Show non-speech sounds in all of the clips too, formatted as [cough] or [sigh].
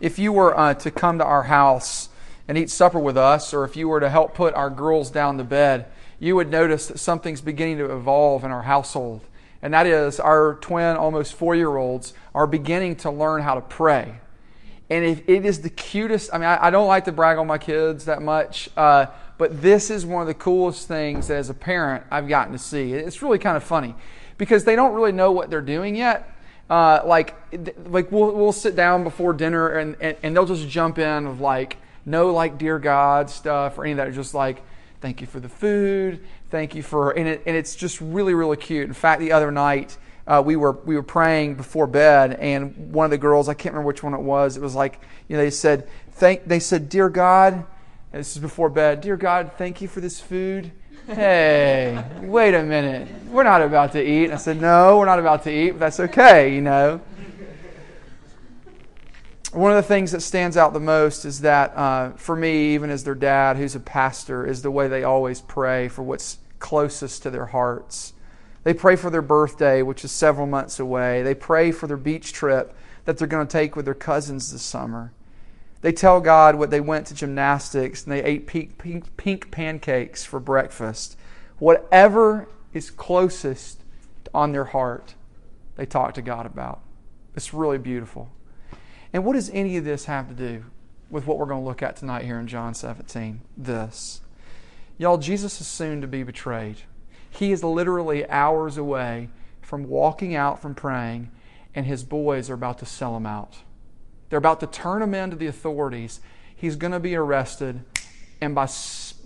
if you were uh, to come to our house and eat supper with us, or if you were to help put our girls down to bed, you would notice that something's beginning to evolve in our household. And that is, our twin, almost four year olds are beginning to learn how to pray. And it, it is the cutest. I mean, I, I, don't like to brag on my kids that much, uh, but this is one of the coolest things that as a parent I've gotten to see. It's really kind of funny because they don't really know what they're doing yet. Uh, like, like we'll, we'll sit down before dinner and, and, and they'll just jump in of like, no like dear God stuff or any of that. Just like, thank you for the food, thank you for, and, it, and it's just really, really cute. In fact, the other night, uh, we were we were praying before bed, and one of the girls, I can't remember which one it was. It was like you know they said thank they said dear God, this is before bed. Dear God, thank you for this food. Hey, wait a minute, we're not about to eat. I said no, we're not about to eat. But that's okay, you know. One of the things that stands out the most is that uh, for me, even as their dad, who's a pastor, is the way they always pray for what's closest to their hearts. They pray for their birthday, which is several months away. They pray for their beach trip that they're going to take with their cousins this summer. They tell God what they went to gymnastics and they ate pink, pink, pink pancakes for breakfast. Whatever is closest on their heart, they talk to God about. It's really beautiful. And what does any of this have to do with what we're going to look at tonight here in John 17? This. Y'all, Jesus is soon to be betrayed. He is literally hours away from walking out from praying, and his boys are about to sell him out. They're about to turn him in to the authorities. He's going to be arrested, and by,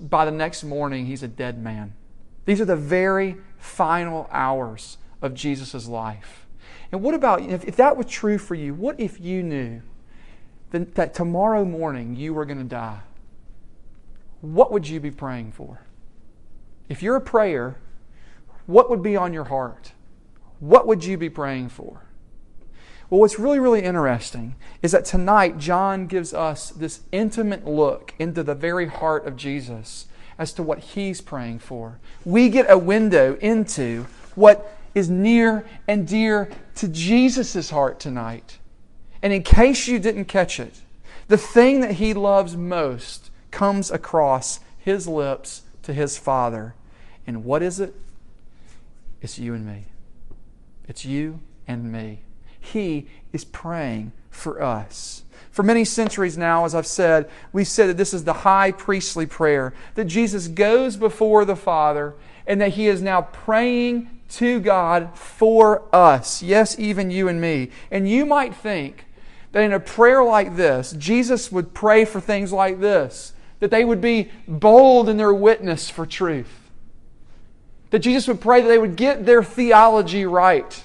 by the next morning, he's a dead man. These are the very final hours of Jesus' life. And what about, if, if that was true for you, what if you knew that, that tomorrow morning you were going to die? What would you be praying for? If you're a prayer, what would be on your heart? What would you be praying for? Well, what's really, really interesting is that tonight John gives us this intimate look into the very heart of Jesus as to what he's praying for. We get a window into what is near and dear to Jesus' heart tonight. And in case you didn't catch it, the thing that he loves most comes across his lips to his Father. And what is it? It's you and me. It's you and me. He is praying for us. For many centuries now, as I've said, we've said that this is the high priestly prayer, that Jesus goes before the Father and that He is now praying to God for us. Yes, even you and me. And you might think that in a prayer like this, Jesus would pray for things like this, that they would be bold in their witness for truth that Jesus would pray that they would get their theology right.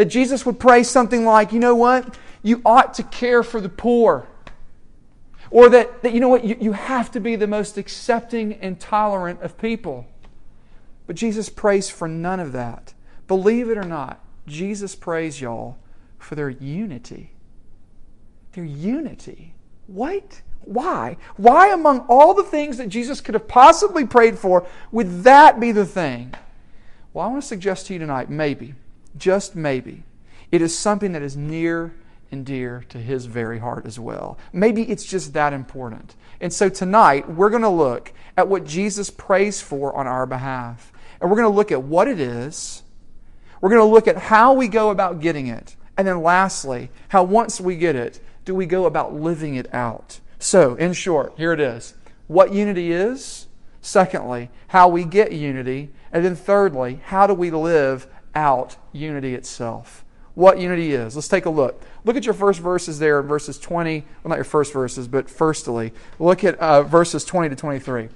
That Jesus would pray something like, you know what? You ought to care for the poor. Or that, that you know what? You, you have to be the most accepting and tolerant of people. But Jesus prays for none of that. Believe it or not, Jesus prays, y'all, for their unity. Their unity. What? Why? Why, among all the things that Jesus could have possibly prayed for, would that be the thing? Well, I want to suggest to you tonight maybe, just maybe, it is something that is near and dear to his very heart as well. Maybe it's just that important. And so tonight, we're going to look at what Jesus prays for on our behalf. And we're going to look at what it is. We're going to look at how we go about getting it. And then lastly, how once we get it, do we go about living it out? So, in short, here it is what unity is. Secondly, how we get unity. And then thirdly, how do we live out unity itself? What unity is. Let's take a look. Look at your first verses there, in verses 20. Well, not your first verses, but firstly, look at uh, verses 20 to 23.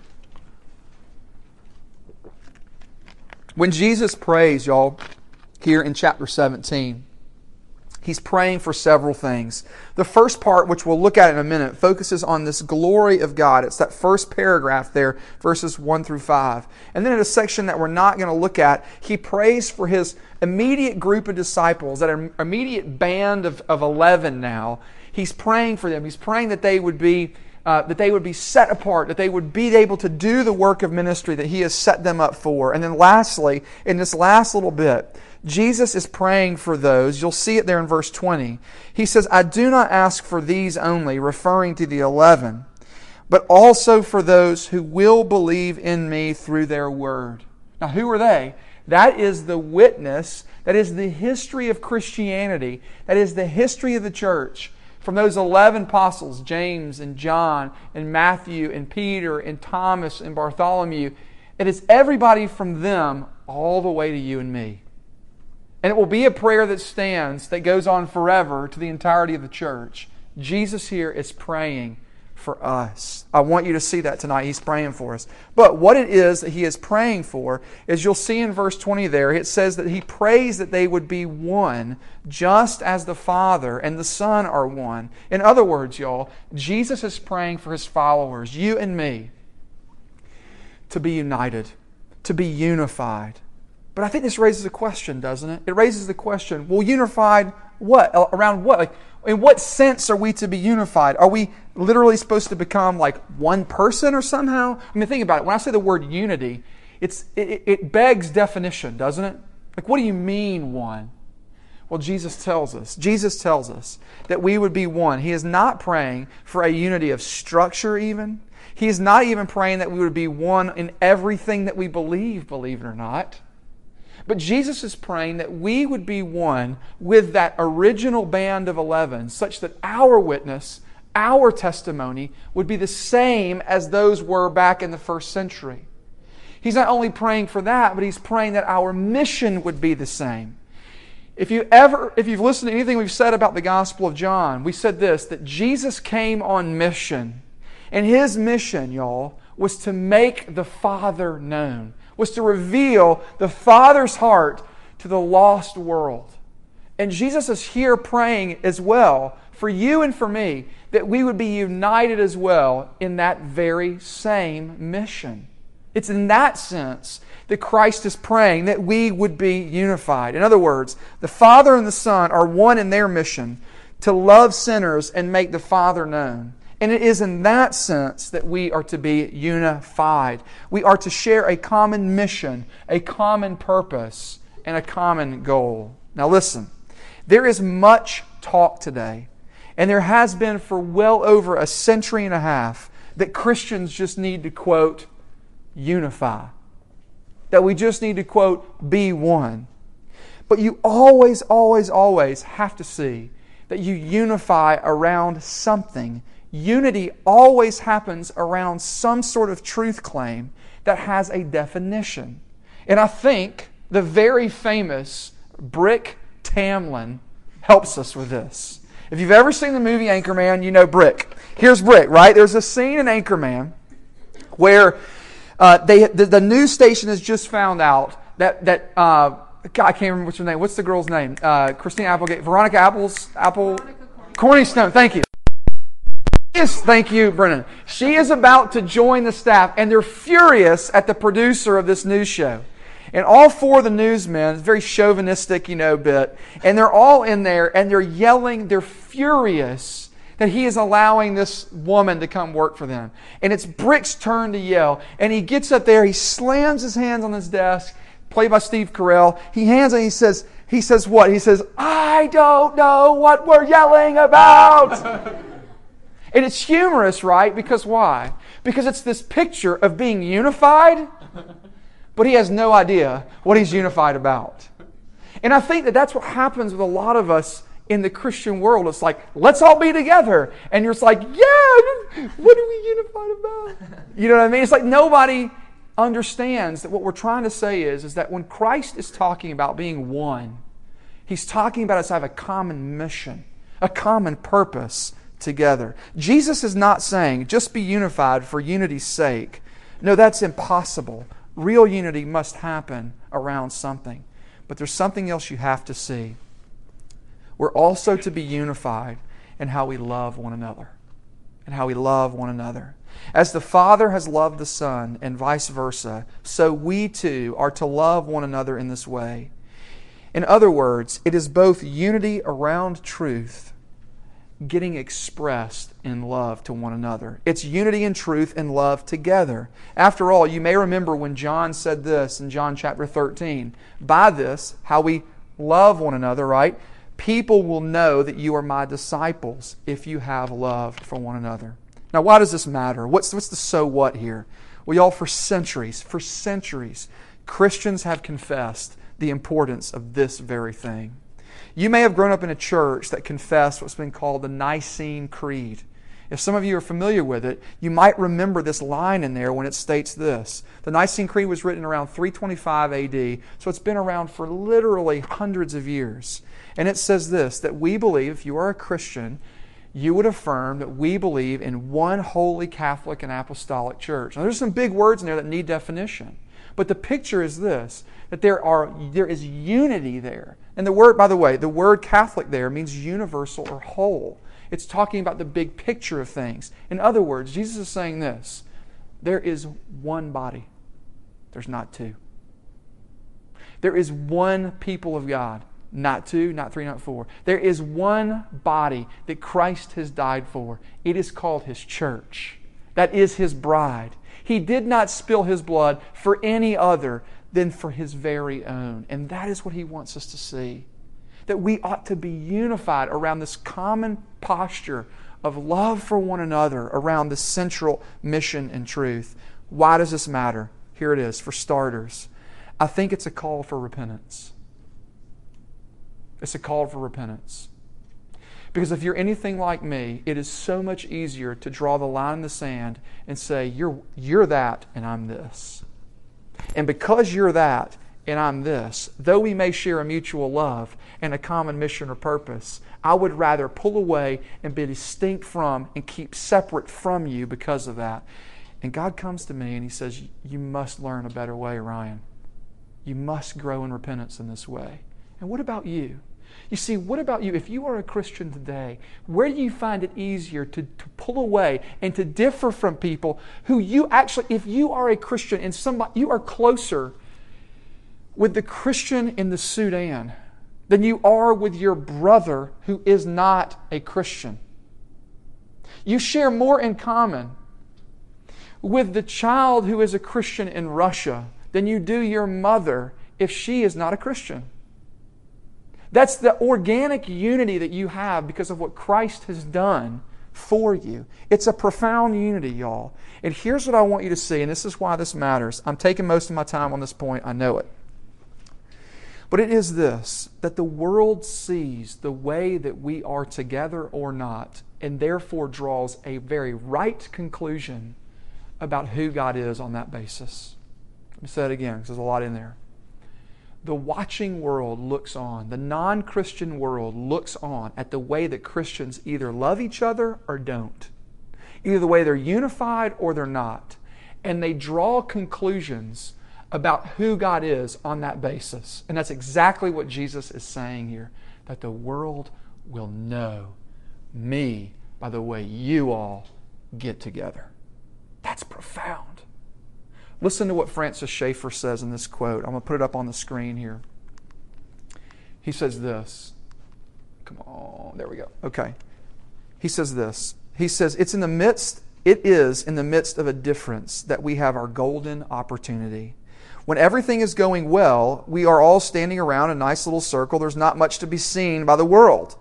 When Jesus prays, y'all, here in chapter 17, he's praying for several things. The first part, which we'll look at in a minute, focuses on this glory of God. It's that first paragraph there, verses 1 through 5. And then in a section that we're not going to look at, he prays for his immediate group of disciples, that immediate band of, of 11 now. He's praying for them. He's praying that they would be uh, that they would be set apart, that they would be able to do the work of ministry that He has set them up for. And then lastly, in this last little bit, Jesus is praying for those. You'll see it there in verse 20. He says, I do not ask for these only, referring to the eleven, but also for those who will believe in me through their word. Now, who are they? That is the witness, that is the history of Christianity, that is the history of the church. From those 11 apostles, James and John and Matthew and Peter and Thomas and Bartholomew, it is everybody from them all the way to you and me. And it will be a prayer that stands, that goes on forever to the entirety of the church. Jesus here is praying for us. I want you to see that tonight. He's praying for us. But what it is that he is praying for is you'll see in verse 20 there, it says that he prays that they would be one, just as the Father and the Son are one. In other words, y'all, Jesus is praying for his followers, you and me, to be united, to be unified. But I think this raises a question, doesn't it? It raises the question well, unified what? Around what? Like, in what sense are we to be unified? Are we literally supposed to become like one person or somehow? I mean, think about it. When I say the word unity, it's, it, it begs definition, doesn't it? Like, what do you mean one? Well, Jesus tells us. Jesus tells us that we would be one. He is not praying for a unity of structure, even. He is not even praying that we would be one in everything that we believe, believe it or not. But Jesus is praying that we would be one with that original band of 11, such that our witness, our testimony, would be the same as those were back in the first century. He's not only praying for that, but he's praying that our mission would be the same. If you ever, if you've listened to anything we've said about the Gospel of John, we said this that Jesus came on mission. And his mission, y'all, was to make the Father known was to reveal the Father's heart to the lost world. And Jesus is here praying as well for you and for me that we would be united as well in that very same mission. It's in that sense that Christ is praying that we would be unified. In other words, the Father and the Son are one in their mission to love sinners and make the Father known. And it is in that sense that we are to be unified. We are to share a common mission, a common purpose, and a common goal. Now, listen, there is much talk today, and there has been for well over a century and a half, that Christians just need to, quote, unify. That we just need to, quote, be one. But you always, always, always have to see that you unify around something unity always happens around some sort of truth claim that has a definition. And I think the very famous Brick Tamland helps us with this. If you've ever seen the movie Anchorman, you know Brick. Here's Brick, right? There's a scene in Anchorman where uh, they, the, the, news station has just found out that, that uh, God, I can't remember what's her name. What's the girl's name? Uh, Christine Applegate. Veronica Apples? Apple? Corningstone. Thank you is, thank you, Brennan. She is about to join the staff, and they're furious at the producer of this news show. And all four of the newsmen, very chauvinistic, you know, bit, and they're all in there and they're yelling, they're furious that he is allowing this woman to come work for them. And it's Brick's turn to yell. And he gets up there, he slams his hands on his desk, played by Steve Carell. He hands and he says, he says what? He says, I don't know what we're yelling about. [laughs] And it's humorous, right? Because why? Because it's this picture of being unified, but he has no idea what he's unified about. And I think that that's what happens with a lot of us in the Christian world. It's like, let's all be together. And you're just like, yeah, what are we unified about? You know what I mean? It's like nobody understands that what we're trying to say is, is that when Christ is talking about being one, he's talking about us have a common mission, a common purpose, together. Jesus is not saying just be unified for unity's sake. No, that's impossible. Real unity must happen around something. But there's something else you have to see. We're also to be unified in how we love one another. And how we love one another. As the Father has loved the Son, and vice versa, so we too are to love one another in this way. In other words, it is both unity around truth getting expressed in love to one another. It's unity and truth and love together. After all, you may remember when John said this in John chapter 13 By this, how we love one another, right? People will know that you are my disciples if you have love for one another. Now, why does this matter? What's, what's the so what here? Well, y'all, for centuries, for centuries, Christians have confessed the importance of this very thing. You may have grown up in a church that confessed what's been called the Nicene Creed. If some of you are familiar with it, you might remember this line in there when it states this. The Nicene Creed was written around 325 AD, so it's been around for literally hundreds of years. And it says this that we believe, if you are a Christian, you would affirm that we believe in one holy Catholic and Apostolic Church. Now, there's some big words in there that need definition. But the picture is this that there, are, there is unity there. And the word, by the way, the word Catholic there means universal or whole. It's talking about the big picture of things. In other words, Jesus is saying this there is one body, there's not two. There is one people of God, not two, not three, not four. There is one body that Christ has died for. It is called His church. That is His bride. He did not spill His blood for any other than for His very own. And that is what He wants us to see that we ought to be unified around this common posture of love for one another around the central mission and truth. Why does this matter? Here it is. For starters, I think it's a call for repentance. It's a call for repentance. Because if you're anything like me, it is so much easier to draw the line in the sand and say, You're, you're that and I'm this. And because you're that and I'm this, though we may share a mutual love, and a common mission or purpose. I would rather pull away and be distinct from and keep separate from you because of that. And God comes to me and He says, You must learn a better way, Ryan. You must grow in repentance in this way. And what about you? You see, what about you? If you are a Christian today, where do you find it easier to, to pull away and to differ from people who you actually, if you are a Christian and somebody, you are closer with the Christian in the Sudan than you are with your brother who is not a Christian. You share more in common with the child who is a Christian in Russia than you do your mother if she is not a Christian. That's the organic unity that you have because of what Christ has done for you. It's a profound unity, y'all. And here's what I want you to see, and this is why this matters. I'm taking most of my time on this point, I know it. But it is this that the world sees the way that we are together or not, and therefore draws a very right conclusion about who God is on that basis. Let me say it again because there's a lot in there. The watching world looks on, the non Christian world looks on at the way that Christians either love each other or don't, either the way they're unified or they're not. And they draw conclusions about who God is on that basis. And that's exactly what Jesus is saying here that the world will know me by the way you all get together. That's profound. Listen to what Francis Schaeffer says in this quote. I'm going to put it up on the screen here. He says this. Come on, there we go. Okay. He says this. He says, It's in the midst, it is in the midst of a difference that we have our golden opportunity. When everything is going well, we are all standing around a nice little circle. There's not much to be seen by the world.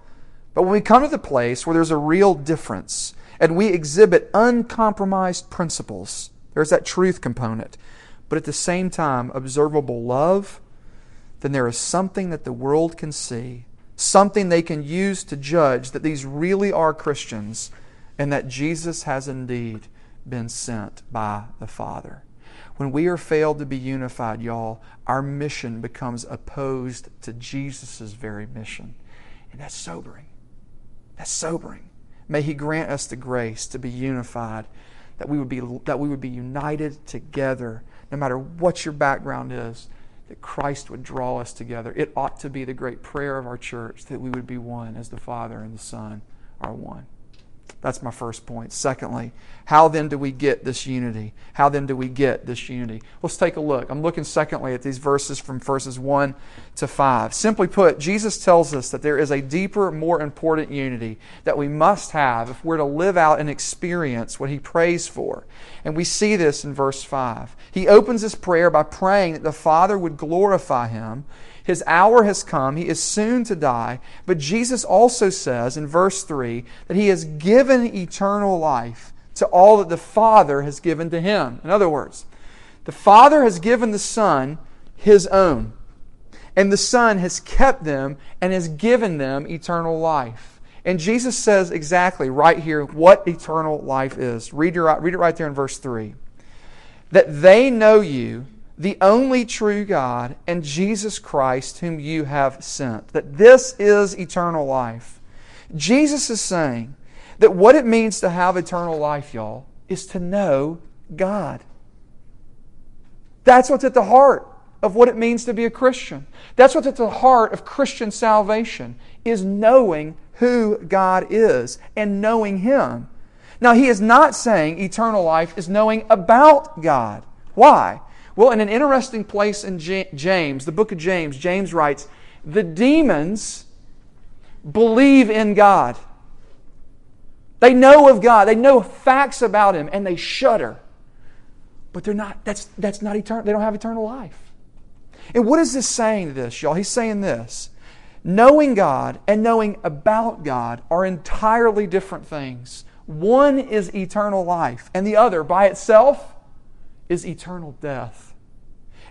But when we come to the place where there's a real difference and we exhibit uncompromised principles, there's that truth component, but at the same time, observable love, then there is something that the world can see, something they can use to judge that these really are Christians and that Jesus has indeed been sent by the Father. When we are failed to be unified, y'all, our mission becomes opposed to Jesus' very mission. And that's sobering. That's sobering. May He grant us the grace to be unified, that we would be, that we would be united together, no matter what your background is, that Christ would draw us together. It ought to be the great prayer of our church that we would be one as the Father and the Son are one. That's my first point. Secondly, how then do we get this unity? How then do we get this unity? Let's take a look. I'm looking secondly at these verses from verses 1 to 5. Simply put, Jesus tells us that there is a deeper, more important unity that we must have if we're to live out and experience what he prays for. And we see this in verse 5. He opens his prayer by praying that the Father would glorify him his hour has come. He is soon to die. But Jesus also says in verse 3 that he has given eternal life to all that the Father has given to him. In other words, the Father has given the Son his own, and the Son has kept them and has given them eternal life. And Jesus says exactly right here what eternal life is. Read, your, read it right there in verse 3. That they know you, the only true God, and Jesus Christ, whom you have sent. That this is eternal life. Jesus is saying that what it means to have eternal life, y'all, is to know God. That's what's at the heart of what it means to be a Christian. That's what's at the heart of Christian salvation is knowing who God is and knowing him. Now, he is not saying eternal life is knowing about God. Why? Well, in an interesting place in James, the book of James, James writes, the demons believe in God. They know of God. They know facts about Him and they shudder. But they're not, that's, that's not eternal. They don't have eternal life. And what is this saying to this, y'all? He's saying this. Knowing God and knowing about God are entirely different things. One is eternal life, and the other, by itself, is eternal death.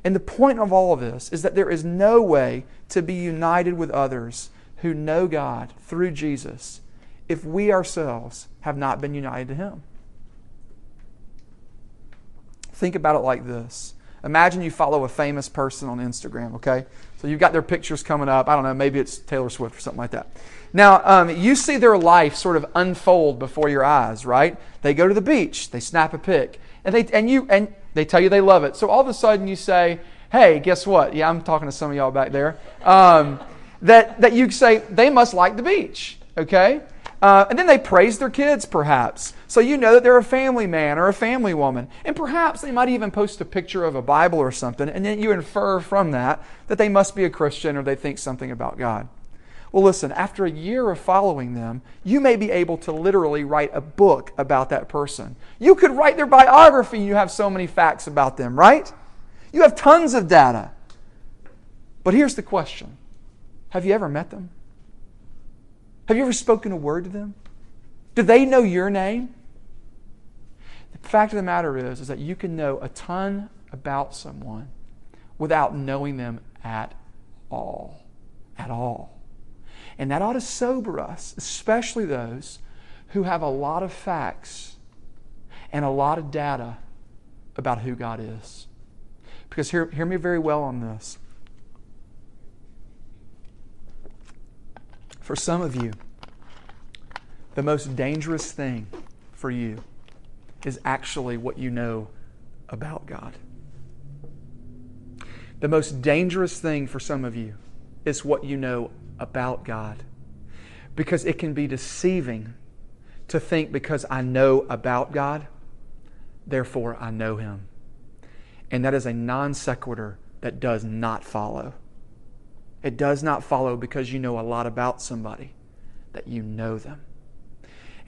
And the point of all of this is that there is no way to be united with others who know God through Jesus if we ourselves have not been united to Him. Think about it like this. Imagine you follow a famous person on Instagram, okay? So you've got their pictures coming up. I don't know, maybe it's Taylor Swift or something like that. Now, um, you see their life sort of unfold before your eyes, right? They go to the beach, they snap a pic, and they and you and they tell you they love it. So all of a sudden you say, hey, guess what? Yeah, I'm talking to some of y'all back there. Um, that, that you say, they must like the beach, okay? Uh, and then they praise their kids, perhaps. So you know that they're a family man or a family woman. And perhaps they might even post a picture of a Bible or something, and then you infer from that that they must be a Christian or they think something about God. Well, listen, after a year of following them, you may be able to literally write a book about that person. You could write their biography, you have so many facts about them, right? You have tons of data. But here's the question Have you ever met them? Have you ever spoken a word to them? Do they know your name? The fact of the matter is, is that you can know a ton about someone without knowing them at all. At all. And that ought to sober us, especially those who have a lot of facts and a lot of data about who God is. Because hear, hear me very well on this. For some of you, the most dangerous thing for you is actually what you know about God. The most dangerous thing for some of you is what you know about God. Because it can be deceiving to think because I know about God, therefore I know Him. And that is a non sequitur that does not follow. It does not follow because you know a lot about somebody that you know them.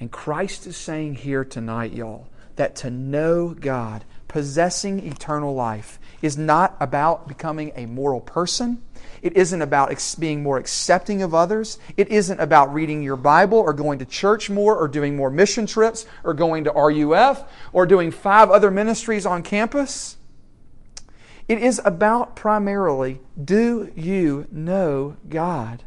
And Christ is saying here tonight, y'all, that to know God, possessing eternal life, is not about becoming a moral person. It isn't about being more accepting of others. It isn't about reading your Bible or going to church more or doing more mission trips or going to RUF or doing five other ministries on campus. It is about primarily do you know God?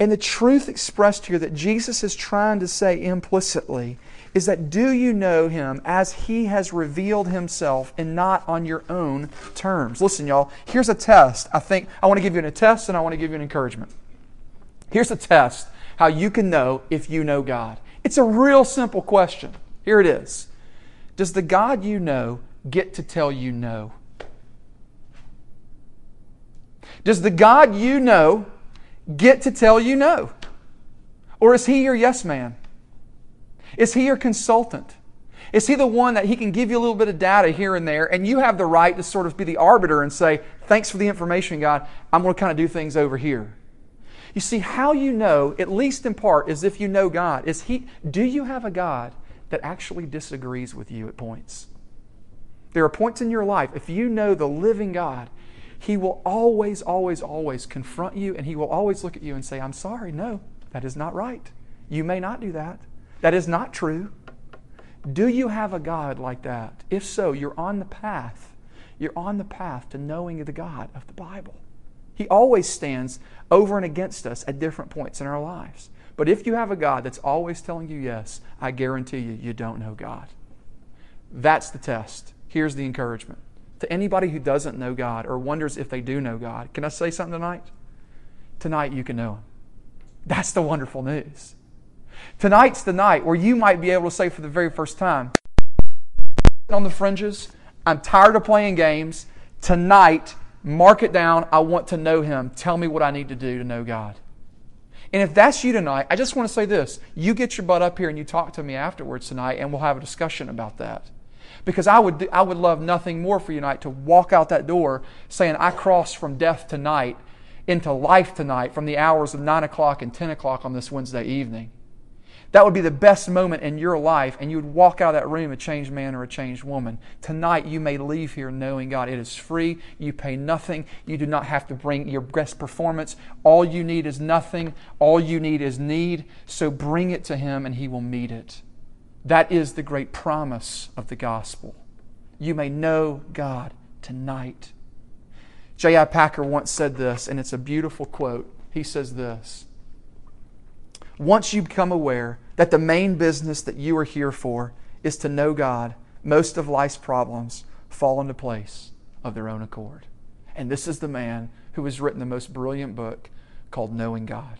And the truth expressed here that Jesus is trying to say implicitly is that do you know him as he has revealed himself and not on your own terms? Listen, y'all, here's a test. I think I want to give you a test and I want to give you an encouragement. Here's a test how you can know if you know God. It's a real simple question. Here it is Does the God you know get to tell you no? Does the God you know get to tell you no? Or is he your yes man? Is He your consultant? Is He the one that He can give you a little bit of data here and there, and you have the right to sort of be the arbiter and say, Thanks for the information, God. I'm going to kind of do things over here. You see, how you know, at least in part, is if you know God. Is He, do you have a God that actually disagrees with you at points? There are points in your life, if you know the living God, He will always, always, always confront you and He will always look at you and say, I'm sorry, no, that is not right. You may not do that. That is not true. Do you have a God like that? If so, you're on the path. You're on the path to knowing the God of the Bible. He always stands over and against us at different points in our lives. But if you have a God that's always telling you yes, I guarantee you, you don't know God. That's the test. Here's the encouragement. To anybody who doesn't know God or wonders if they do know God, can I say something tonight? Tonight you can know Him. That's the wonderful news. Tonight's the night where you might be able to say for the very first time, on the fringes, I'm tired of playing games. Tonight, mark it down. I want to know Him. Tell me what I need to do to know God. And if that's you tonight, I just want to say this. You get your butt up here and you talk to me afterwards tonight, and we'll have a discussion about that. Because I would, I would love nothing more for you tonight to walk out that door saying, I crossed from death tonight into life tonight from the hours of 9 o'clock and 10 o'clock on this Wednesday evening. That would be the best moment in your life, and you would walk out of that room a changed man or a changed woman. Tonight, you may leave here knowing God. It is free. You pay nothing. You do not have to bring your best performance. All you need is nothing. All you need is need. So bring it to Him, and He will meet it. That is the great promise of the gospel. You may know God tonight. J.I. Packer once said this, and it's a beautiful quote. He says this Once you become aware that the main business that you are here for is to know God, most of life's problems fall into place of their own accord. And this is the man who has written the most brilliant book called Knowing God.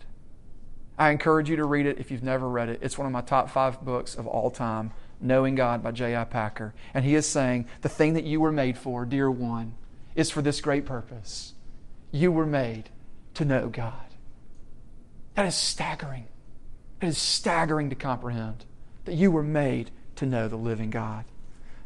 I encourage you to read it if you've never read it. It's one of my top five books of all time, Knowing God by J.I. Packer. And he is saying the thing that you were made for, dear one, is for this great purpose. You were made to know God. That is staggering. It is staggering to comprehend that you were made to know the living God.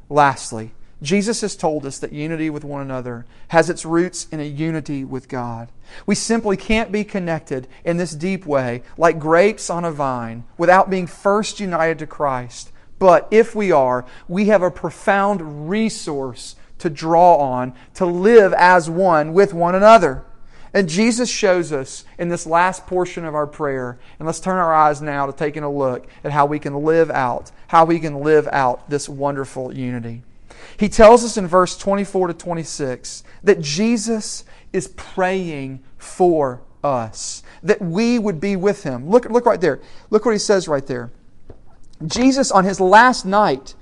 Lastly, Jesus has told us that unity with one another has its roots in a unity with God. We simply can't be connected in this deep way, like grapes on a vine, without being first united to Christ. But if we are, we have a profound resource to draw on to live as one with one another. And Jesus shows us in this last portion of our prayer, and let's turn our eyes now to taking a look at how we can live out, how we can live out this wonderful unity. He tells us in verse 24 to 26 that Jesus is praying for us, that we would be with him. Look, look right there. Look what he says right there. Jesus, on his last night,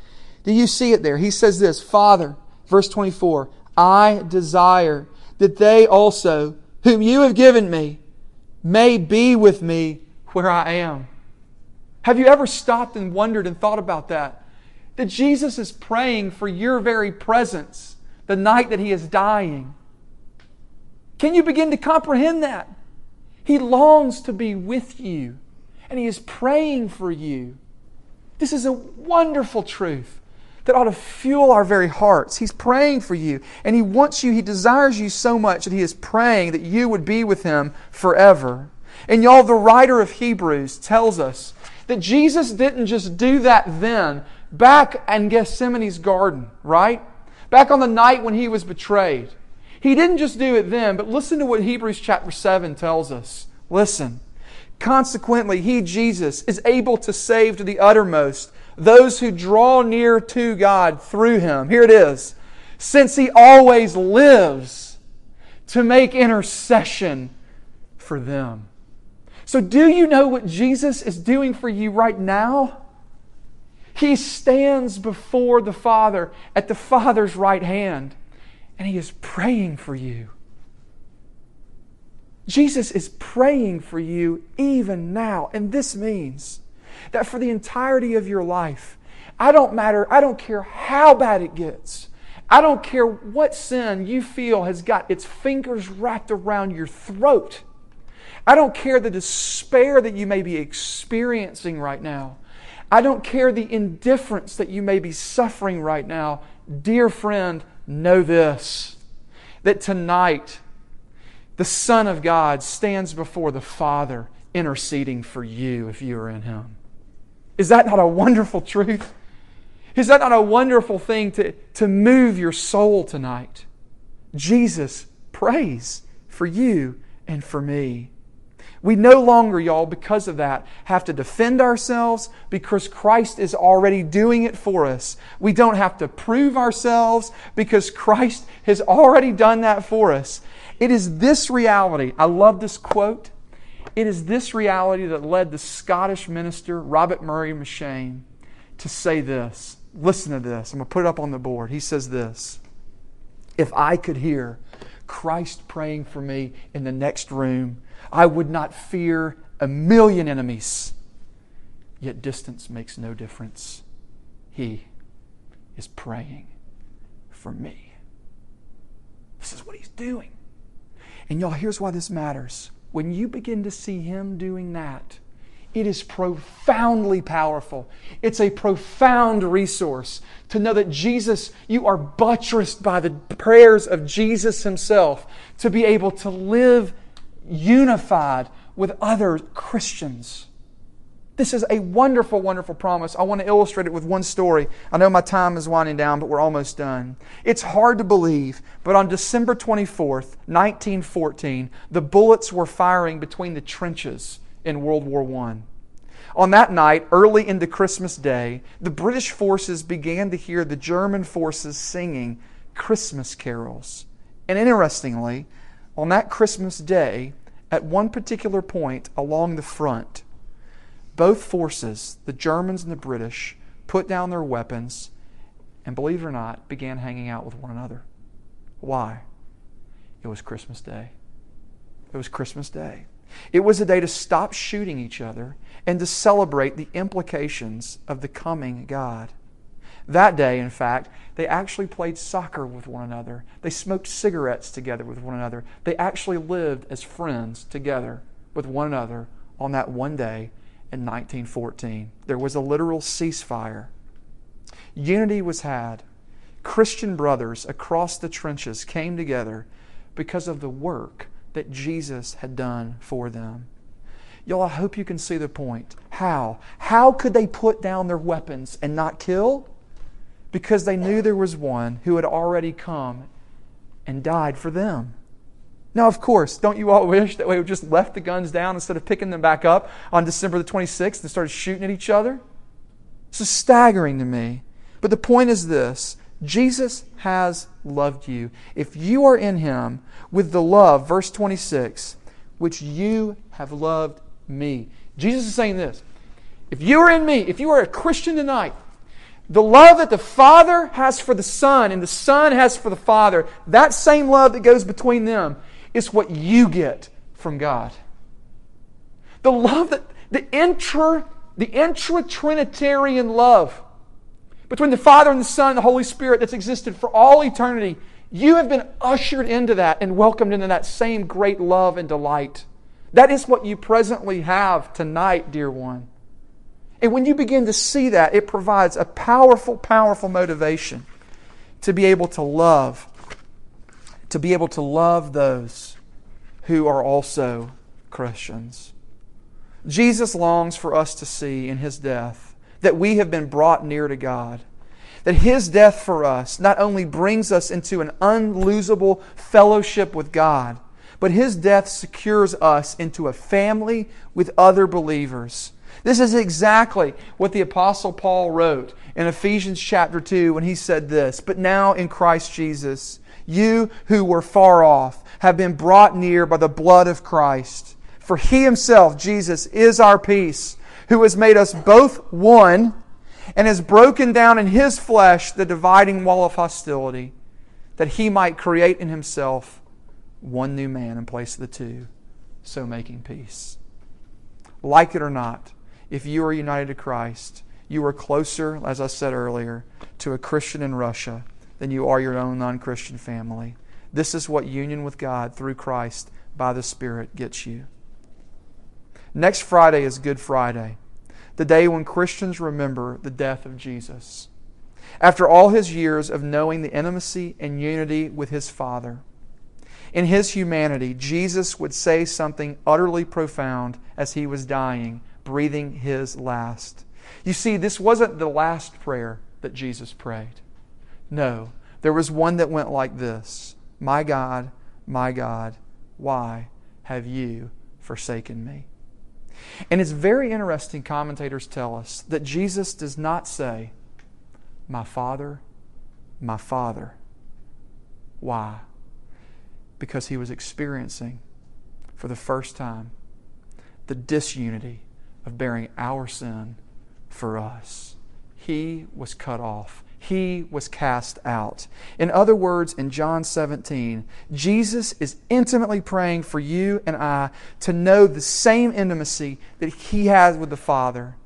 do you see it there? He says this Father, verse 24, I desire that they also, whom you have given me, may be with me where I am. Have you ever stopped and wondered and thought about that? that Jesus is praying for your very presence the night that he is dying. Can you begin to comprehend that? He longs to be with you, and he is praying for you. This is a wonderful truth that ought to fuel our very hearts. He's praying for you, and he wants you, he desires you so much that he is praying that you would be with him forever. And y'all, the writer of Hebrews tells us that Jesus didn't just do that then, back in Gethsemane's garden, right? Back on the night when he was betrayed. He didn't just do it then, but listen to what Hebrews chapter 7 tells us. Listen. Consequently, he, Jesus, is able to save to the uttermost those who draw near to God through him. Here it is. Since he always lives to make intercession for them. So, do you know what Jesus is doing for you right now? He stands before the Father at the Father's right hand, and He is praying for you. Jesus is praying for you even now. And this means that for the entirety of your life, I don't matter, I don't care how bad it gets. I don't care what sin you feel has got its fingers wrapped around your throat. I don't care the despair that you may be experiencing right now. I don't care the indifference that you may be suffering right now. Dear friend, know this that tonight the Son of God stands before the Father interceding for you if you are in Him. Is that not a wonderful truth? Is that not a wonderful thing to, to move your soul tonight? Jesus prays for you and for me. We no longer, y'all, because of that, have to defend ourselves because Christ is already doing it for us. We don't have to prove ourselves because Christ has already done that for us. It is this reality. I love this quote. It is this reality that led the Scottish minister, Robert Murray M'Cheyne, to say this. Listen to this. I'm going to put it up on the board. He says this If I could hear Christ praying for me in the next room, I would not fear a million enemies. Yet distance makes no difference. He is praying for me. This is what he's doing. And y'all, here's why this matters. When you begin to see him doing that, it is profoundly powerful. It's a profound resource to know that Jesus, you are buttressed by the prayers of Jesus himself to be able to live unified with other Christians. This is a wonderful, wonderful promise. I want to illustrate it with one story. I know my time is winding down, but we're almost done. It's hard to believe, but on December 24th, 1914, the bullets were firing between the trenches in World War I. On that night, early into Christmas Day, the British forces began to hear the German forces singing Christmas carols. And interestingly, on that Christmas day, at one particular point along the front, both forces, the Germans and the British, put down their weapons and, believe it or not, began hanging out with one another. Why? It was Christmas Day. It was Christmas Day. It was a day to stop shooting each other and to celebrate the implications of the coming God. That day, in fact, they actually played soccer with one another. They smoked cigarettes together with one another. They actually lived as friends together with one another on that one day in 1914. There was a literal ceasefire. Unity was had. Christian brothers across the trenches came together because of the work that Jesus had done for them. Y'all, I hope you can see the point. How? How could they put down their weapons and not kill? Because they knew there was one who had already come and died for them. Now, of course, don't you all [laughs] wish that we would just left the guns down instead of picking them back up on December the 26th and started shooting at each other? This is staggering to me. But the point is this Jesus has loved you. If you are in Him with the love, verse 26, which you have loved me. Jesus is saying this. If you are in me, if you are a Christian tonight, the love that the Father has for the Son and the Son has for the Father, that same love that goes between them, is what you get from God. The love that the intra the intra-trinitarian love between the Father and the Son and the Holy Spirit that's existed for all eternity, you have been ushered into that and welcomed into that same great love and delight. That is what you presently have tonight, dear one. And when you begin to see that, it provides a powerful, powerful motivation to be able to love to be able to love those who are also Christians. Jesus longs for us to see in his death that we have been brought near to God. That his death for us not only brings us into an unlosable fellowship with God, but his death secures us into a family with other believers. This is exactly what the Apostle Paul wrote in Ephesians chapter 2 when he said this But now in Christ Jesus, you who were far off have been brought near by the blood of Christ. For he himself, Jesus, is our peace, who has made us both one and has broken down in his flesh the dividing wall of hostility, that he might create in himself one new man in place of the two, so making peace. Like it or not, if you are united to Christ, you are closer, as I said earlier, to a Christian in Russia than you are your own non Christian family. This is what union with God through Christ by the Spirit gets you. Next Friday is Good Friday. the day when Christians remember the death of Jesus. After all his years of knowing the intimacy and unity with his Father, in his humanity, Jesus would say something utterly profound as he was dying, breathing his last. You see, this wasn't the last prayer that Jesus prayed. No, there was one that went like this My God, my God, why have you forsaken me? And it's very interesting, commentators tell us, that Jesus does not say, My Father, my Father. Why? Because he was experiencing for the first time the disunity of bearing our sin for us. He was cut off he was cast out. In other words, in John 17, Jesus is intimately praying for you and I to know the same intimacy that he has with the Father.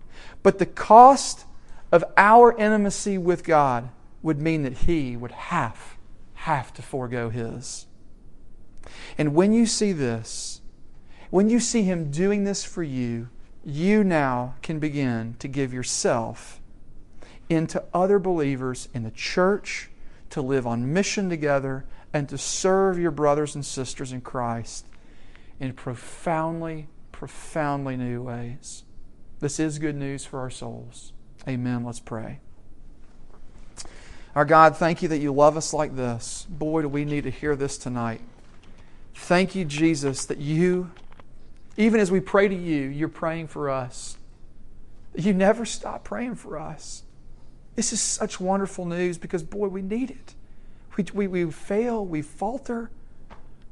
But the cost of our intimacy with God would mean that he would have, have to forego his. And when you see this, when you see him doing this for you, you now can begin to give yourself into other believers in the church, to live on mission together, and to serve your brothers and sisters in Christ in profoundly, profoundly new ways. This is good news for our souls. Amen. Let's pray. Our God, thank you that you love us like this. Boy, do we need to hear this tonight. Thank you, Jesus, that you, even as we pray to you, you're praying for us. You never stop praying for us. This is such wonderful news because, boy, we need it. We, we, we fail, we falter,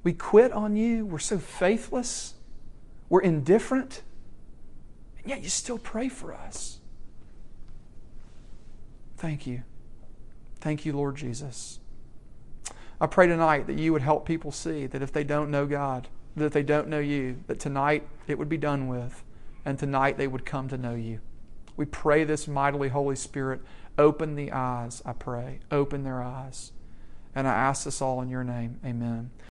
we quit on you, we're so faithless, we're indifferent, and yet you still pray for us. Thank you. Thank you, Lord Jesus. I pray tonight that you would help people see that if they don't know God, that they don't know you, that tonight it would be done with, and tonight they would come to know you. We pray this mightily, Holy Spirit. Open the eyes, I pray. Open their eyes. And I ask this all in your name. Amen.